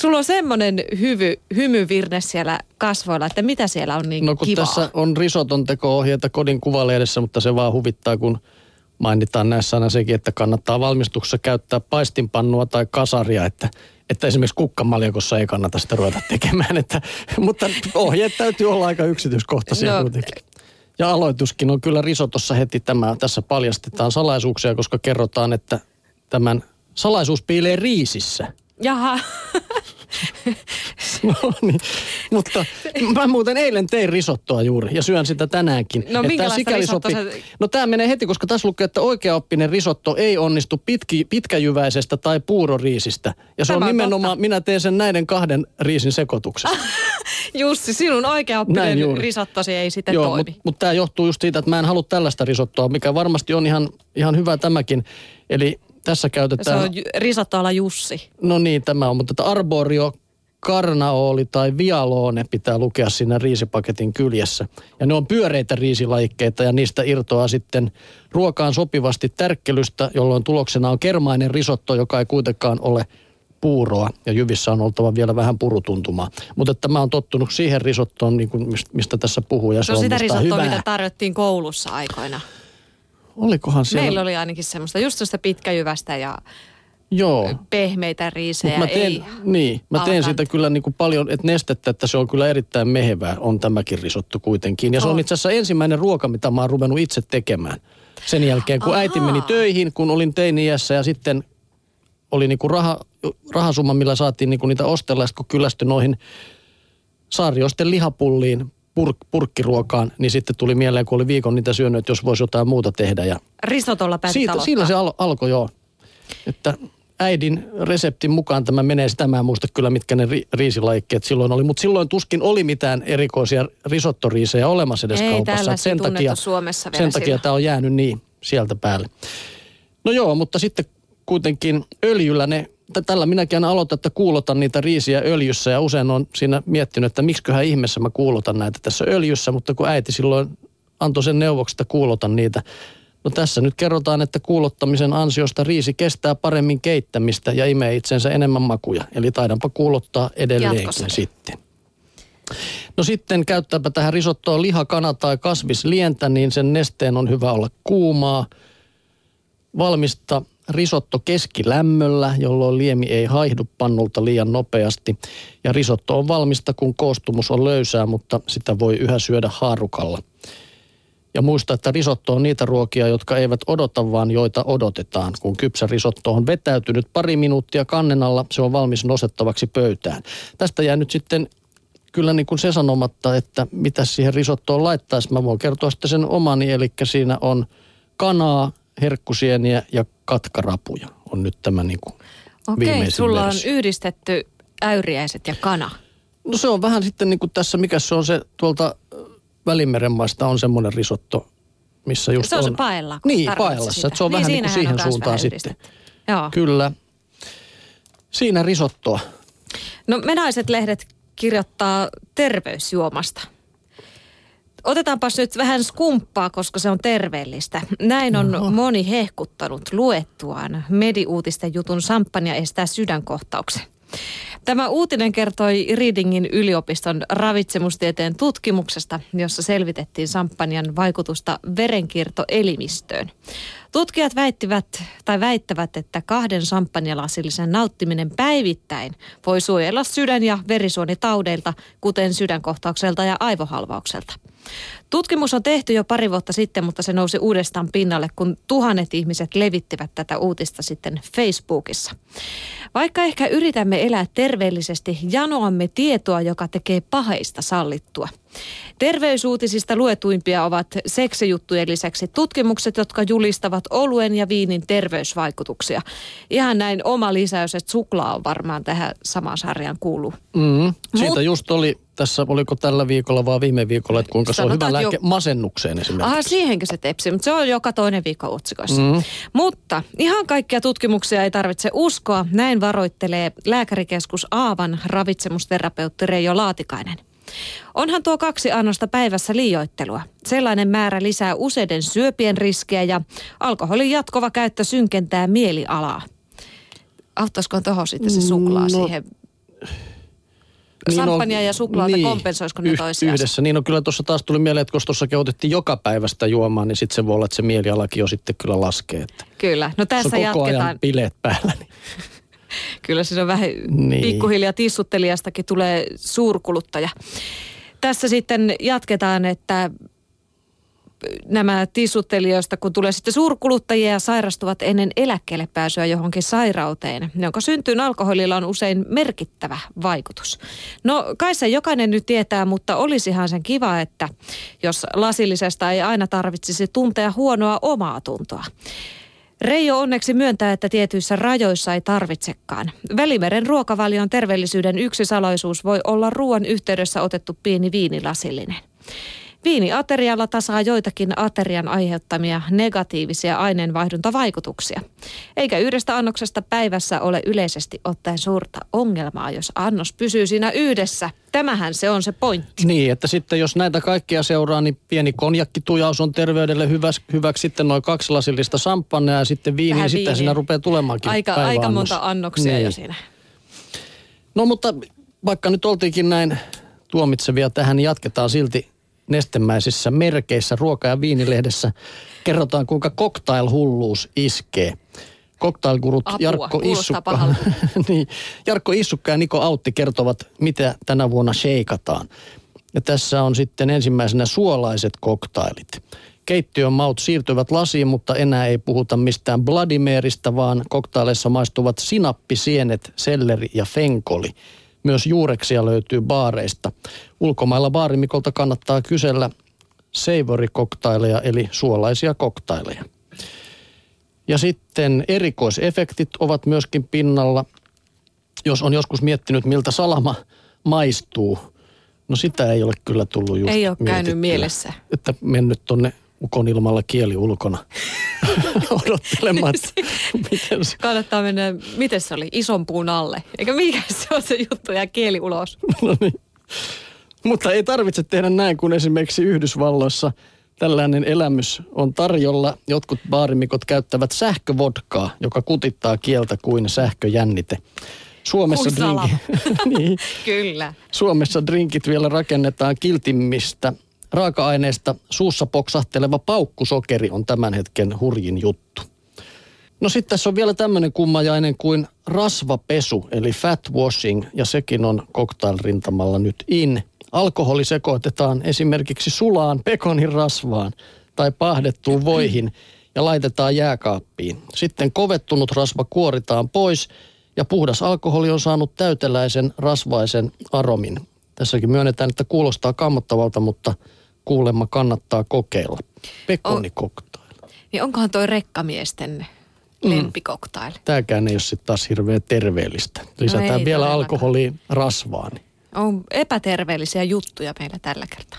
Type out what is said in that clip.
sulla on semmoinen hyvy, hymyvirne siellä kasvoilla, että mitä siellä on niin No kun kivaa? tässä on risoton teko-ohjeita kodin kuvalehdessä, mutta se vaan huvittaa, kun mainitaan näissä aina sekin, että kannattaa valmistuksessa käyttää paistinpannua tai kasaria, että, että esimerkiksi kukkamaljakossa ei kannata sitä ruveta tekemään. Että, mutta ohjeet täytyy olla aika yksityiskohtaisia No, kuitenkin. Ja aloituskin on kyllä risotossa heti tämä. Tässä paljastetaan salaisuuksia, koska kerrotaan, että tämän salaisuus piilee riisissä. Jaha, No niin, mutta mä muuten eilen tein risottoa juuri ja syön sitä tänäänkin. No Että minkälaista risottoa sopii- No tämä menee heti, koska tässä lukee, että oikeaoppinen risotto ei onnistu pitki, pitkäjyväisestä tai puuroriisistä. Ja se Tämä on on nimenomaan, totta. minä teen sen näiden kahden riisin sekoituksessa. Jussi, sinun oikeaoppinen risottosi ei sitten Joo, toimi. mutta mut tämä johtuu just siitä, että mä en halua tällaista risottoa, mikä varmasti on ihan, ihan hyvä tämäkin. Eli tässä Se käytetään... on ju- risottoalla Jussi. No niin, tämä on, mutta että arborio, karnaoli tai vialone pitää lukea siinä riisipaketin kyljessä. Ja ne on pyöreitä riisilajikkeita ja niistä irtoaa sitten ruokaan sopivasti tärkkelystä, jolloin tuloksena on kermainen risotto, joka ei kuitenkaan ole puuroa ja jyvissä on oltava vielä vähän purutuntumaa. Mutta että mä oon tottunut siihen risottoon, niin kuin mist- mistä tässä puhuu ja se Se on on sitä risottoa, hyvää. mitä tarjottiin koulussa aikoina. Olikohan siellä? Meillä oli ainakin semmoista, just sellaista pitkäjyvästä ja Joo. pehmeitä riisejä. Mut mä teen, ei niin, mä teen alkan- siitä kyllä niin kuin paljon että nestettä, että se on kyllä erittäin mehevää, on tämäkin risotto kuitenkin. Ja se on On. itse asiassa ensimmäinen ruoka, mitä mä oon ruvennut itse tekemään. Sen jälkeen, kun äiti Ahaa. meni töihin, kun olin teini-iässä ja sitten oli niin kuin raha, rahasumma, millä saatiin niin kuin niitä ostella, kun kyllästyi noihin saariosten lihapulliin, purk, purkkiruokaan, niin sitten tuli mieleen, kun oli viikon niitä syönyt, että jos voisi jotain muuta tehdä. Ja Risotolla pääsit siitä, aloittaa. siinä se al- alkoi joo. Että äidin reseptin mukaan tämä menee, sitä mä en muista kyllä mitkä ne ri- riisilajikkeet silloin oli, mutta silloin tuskin oli mitään erikoisia risottoriisejä olemassa edes Ei kaupassa. sen takia, Suomessa vielä sen takia tämä on jäänyt niin sieltä päälle. No joo, mutta sitten kuitenkin öljyllä ne, tällä minäkin aina aloitan, että kuulotan niitä riisiä öljyssä ja usein on siinä miettinyt, että miksiköhän ihmeessä mä kuulotan näitä tässä öljyssä, mutta kun äiti silloin antoi sen neuvoksi, että kuulotan niitä. No tässä nyt kerrotaan, että kuulottamisen ansiosta riisi kestää paremmin keittämistä ja imee itsensä enemmän makuja. Eli taidanpa kuulottaa edelleenkin Jatkossakin. sitten. No sitten käyttääpä tähän risottoon liha, kana tai kasvislientä, niin sen nesteen on hyvä olla kuumaa. Valmista risotto keskilämmöllä, jolloin liemi ei haihdu pannulta liian nopeasti. Ja risotto on valmista, kun koostumus on löysää, mutta sitä voi yhä syödä haarukalla. Ja muista, että risotto on niitä ruokia, jotka eivät odota, vaan joita odotetaan. Kun kypsä risotto on vetäytynyt pari minuuttia kannen alla, se on valmis nostettavaksi pöytään. Tästä jää nyt sitten kyllä niin kuin se sanomatta, että mitä siihen risottoon laittaisi. Mä voin kertoa sitten sen omani, eli siinä on kanaa, herkkusieniä ja katkarapuja. On nyt tämä niin kuin Okei, viimeisin sulla on versio. yhdistetty äyriäiset ja kana. No se on vähän sitten niin kuin tässä, mikä se on se tuolta Välimeren maista on semmoinen risotto, missä just se on, on. se paella. Niin, paellassa. Että se on vähän niin kuin siihen suuntaan sitten. Joo. Kyllä. Siinä risottoa. No me naiset-lehdet kirjoittaa terveysjuomasta. Otetaanpas nyt vähän skumppaa, koska se on terveellistä. Näin on Oho. moni hehkuttanut luettuaan mediuutisten jutun samppania estää sydänkohtauksen. Tämä uutinen kertoi Readingin yliopiston ravitsemustieteen tutkimuksesta, jossa selvitettiin samppanjan vaikutusta verenkiertoelimistöön. Tutkijat väittivät tai väittävät, että kahden samppanjalasillisen nauttiminen päivittäin voi suojella sydän- ja verisuonitaudeilta, kuten sydänkohtaukselta ja aivohalvaukselta. Tutkimus on tehty jo pari vuotta sitten, mutta se nousi uudestaan pinnalle, kun tuhannet ihmiset levittivät tätä uutista sitten Facebookissa. Vaikka ehkä yritämme elää terveellisesti, janoamme tietoa, joka tekee paheista sallittua. Terveysuutisista luetuimpia ovat seksijuttujen lisäksi tutkimukset, jotka julistavat oluen ja viinin terveysvaikutuksia. Ihan näin oma lisäys, että suklaa on varmaan tähän samaan sarjaan kuuluu. Mm. Siitä Mut- just oli, tässä oliko tällä viikolla vai viime viikolla, että kuinka se on hyvä lääke jo- masennukseen esimerkiksi. Aha, siihenkö se tepsi, mutta se on joka toinen viikko otsikoissa. Mm. Mutta ihan kaikkia tutkimuksia ei tarvitse uskoa. Näin varoittelee lääkärikeskus Aavan ravitsemusterapeutti Reijo Laatikainen. Onhan tuo kaksi annosta päivässä liioittelua. Sellainen määrä lisää useiden syöpien riskiä ja alkoholin jatkova käyttö synkentää mielialaa. Auttaisiko tuohon sitten se suklaa No, siihen? Sampania niin ja suklaata, niin, kompensoisiko ne toisiaan? Yhdessä. Niin no kyllä tuossa taas tuli mieleen, että kun tuossa otettiin joka päivästä juomaan, niin sitten se voi olla, että se mielialakin jo sitten kyllä laskee. Että kyllä. No tässä on koko jatketaan. ajan bileet päällä. Niin. Kyllä siis on vähän niin. pikkuhiljaa tissuttelijastakin tulee suurkuluttaja. Tässä sitten jatketaan, että nämä tissuttelijoista, kun tulee sitten suurkuluttajia ja sairastuvat ennen eläkkeelle pääsyä johonkin sairauteen, jonka syntyyn alkoholilla on usein merkittävä vaikutus. No kai se jokainen nyt tietää, mutta olisihan sen kiva, että jos lasillisesta ei aina tarvitsisi tuntea huonoa omaa tuntoa. Reijo onneksi myöntää, että tietyissä rajoissa ei tarvitsekaan. Välimeren ruokavalion terveellisyyden yksi salaisuus voi olla ruoan yhteydessä otettu pieni viinilasillinen. Viini aterialla tasaa joitakin aterian aiheuttamia negatiivisia aineenvaihduntavaikutuksia. Eikä yhdestä annoksesta päivässä ole yleisesti ottaen suurta ongelmaa, jos annos pysyy siinä yhdessä. Tämähän se on se pointti. Niin, että sitten jos näitä kaikkia seuraa, niin pieni konjakkitujaus on terveydelle hyväksi. hyväksi sitten noin kaksi lasillista samppanea ja sitten viini, Vähän sitten siinä rupeaa tulemaankin Aika, aika monta annoksia niin. jo siinä. No mutta vaikka nyt oltiinkin näin tuomitsevia tähän, niin jatketaan silti nestemäisissä merkeissä ruoka- ja viinilehdessä kerrotaan, kuinka cocktail-hulluus iskee. Cocktailgurut Jarkko Issukka, niin, Jarkko Issukka ja Niko Autti kertovat, mitä tänä vuonna sheikataan. Ja tässä on sitten ensimmäisenä suolaiset koktailit. Keittiön maut siirtyvät lasiin, mutta enää ei puhuta mistään Vladimerista, vaan koktaileissa maistuvat sinappisienet, selleri ja fenkoli. Myös juureksia löytyy baareista. Ulkomailla baarimikolta kannattaa kysellä savory-koktaileja eli suolaisia koktaileja. Ja sitten erikoisefektit ovat myöskin pinnalla. Jos on joskus miettinyt, miltä salama maistuu, no sitä ei ole kyllä tullut just Ei ole käynyt mielessä. Että mennyt tonne ukonilmalla kieli ulkona odottelemaan, miten se... Kannattaa mennä, miten se oli, ison puun alle. Eikä mikä se on se juttu ja kieli ulos. no niin. Mutta ei tarvitse tehdä näin, kun esimerkiksi Yhdysvalloissa tällainen elämys on tarjolla. Jotkut baarimikot käyttävät sähkövodkaa, joka kutittaa kieltä kuin sähköjännite. Suomessa, drink... niin. Kyllä. Suomessa drinkit vielä rakennetaan kiltimmistä raaka-aineesta suussa poksahteleva paukkusokeri on tämän hetken hurjin juttu. No sitten tässä on vielä tämmöinen kummajainen kuin rasvapesu, eli fat washing, ja sekin on cocktail-rintamalla nyt in. Alkoholi sekoitetaan esimerkiksi sulaan pekonin rasvaan tai pahdettuun voihin ja laitetaan jääkaappiin. Sitten kovettunut rasva kuoritaan pois ja puhdas alkoholi on saanut täyteläisen rasvaisen aromin. Tässäkin myönnetään, että kuulostaa kammottavalta, mutta kuulemma kannattaa kokeilla. Pekonikoktail. Niin onkohan toi rekkamiesten lempikoktail? Mm. Tämäkään ei ole sitten taas hirveän terveellistä. Lisätään no vielä alkoholiin rasvaa. Niin. On epäterveellisiä juttuja meillä tällä kertaa.